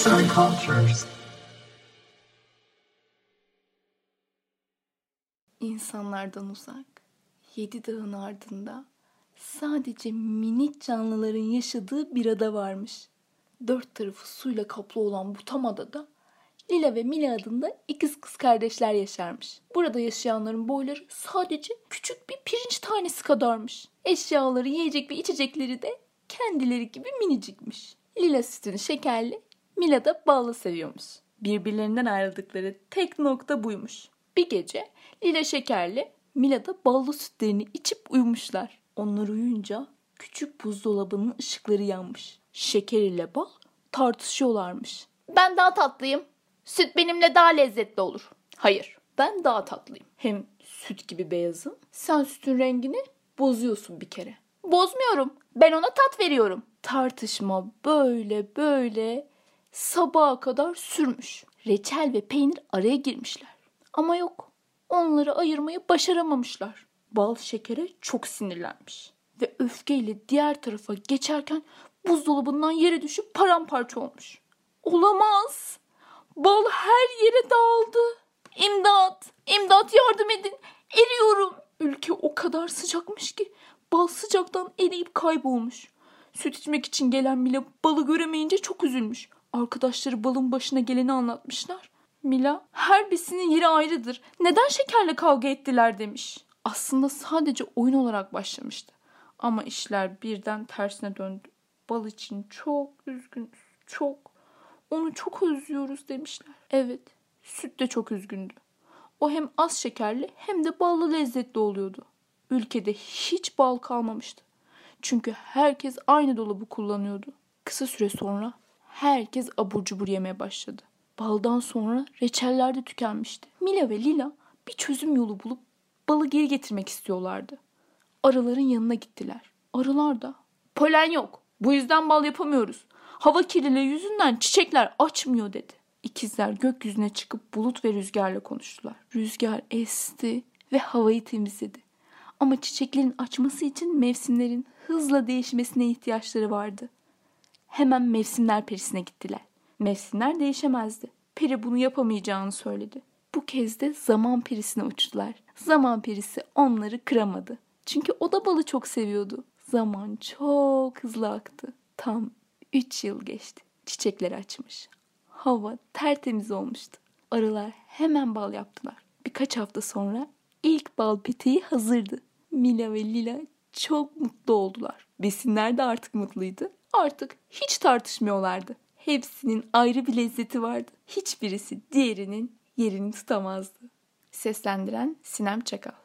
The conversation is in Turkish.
Arts and Cultures. İnsanlardan uzak, yedi dağın ardında sadece minik canlıların yaşadığı bir ada varmış. Dört tarafı suyla kaplı olan bu tam adada Lila ve Mila adında ikiz kız kardeşler yaşarmış. Burada yaşayanların boyları sadece küçük bir pirinç tanesi kadarmış. Eşyaları, yiyecek ve içecekleri de kendileri gibi minicikmiş. Lila sütünü şekerli, Mila da ballı seviyormuş. Birbirlerinden ayrıldıkları tek nokta buymuş. Bir gece Lila şekerli, Mila da ballı sütlerini içip uyumuşlar. Onlar uyuyunca küçük buzdolabının ışıkları yanmış. Şeker ile bal tartışıyorlarmış. Ben daha tatlıyım. Süt benimle daha lezzetli olur. Hayır, ben daha tatlıyım. Hem süt gibi beyazım. Sen sütün rengini bozuyorsun bir kere. Bozmuyorum. Ben ona tat veriyorum. Tartışma böyle böyle sabaha kadar sürmüş. Reçel ve peynir araya girmişler. Ama yok. Onları ayırmayı başaramamışlar. Bal şekere çok sinirlenmiş. Ve öfkeyle diğer tarafa geçerken buzdolabından yere düşüp paramparça olmuş. Olamaz. Bal her yere dağıldı. İmdat! İmdat yardım edin. Eriyorum. Ülke o kadar sıcakmış ki bal sıcaktan eriyip kaybolmuş. Süt içmek için gelen Mila balı göremeyince çok üzülmüş. Arkadaşları balın başına geleni anlatmışlar. Mila her birisinin yeri ayrıdır. Neden şekerle kavga ettiler demiş. Aslında sadece oyun olarak başlamıştı. Ama işler birden tersine döndü. Bal için çok üzgünüz. Çok. Onu çok özlüyoruz demişler. Evet. Süt de çok üzgündü. O hem az şekerli hem de ballı lezzetli oluyordu. Ülkede hiç bal kalmamıştı. Çünkü herkes aynı dolabı kullanıyordu. Kısa süre sonra herkes abur cubur yemeye başladı. Baldan sonra reçeller de tükenmişti. Mila ve Lila bir çözüm yolu bulup balı geri getirmek istiyorlardı. Arıların yanına gittiler. Arılar da polen yok. Bu yüzden bal yapamıyoruz. Hava kirliliği yüzünden çiçekler açmıyor dedi. İkizler gökyüzüne çıkıp bulut ve rüzgarla konuştular. Rüzgar esti ve havayı temizledi. Ama çiçeklerin açması için mevsimlerin hızla değişmesine ihtiyaçları vardı. Hemen mevsimler perisine gittiler. Mevsimler değişemezdi. Peri bunu yapamayacağını söyledi. Bu kez de zaman perisine uçtular. Zaman perisi onları kıramadı. Çünkü o da balı çok seviyordu. Zaman çok hızlı aktı. Tam 3 yıl geçti. Çiçekler açmış. Hava tertemiz olmuştu. Arılar hemen bal yaptılar. Birkaç hafta sonra ilk bal peteği hazırdı. Mila ve Lila çok mutlu oldular. Besinler de artık mutluydu. Artık hiç tartışmıyorlardı. Hepsinin ayrı bir lezzeti vardı. Hiçbirisi diğerinin yerini tutamazdı. Seslendiren Sinem Çakal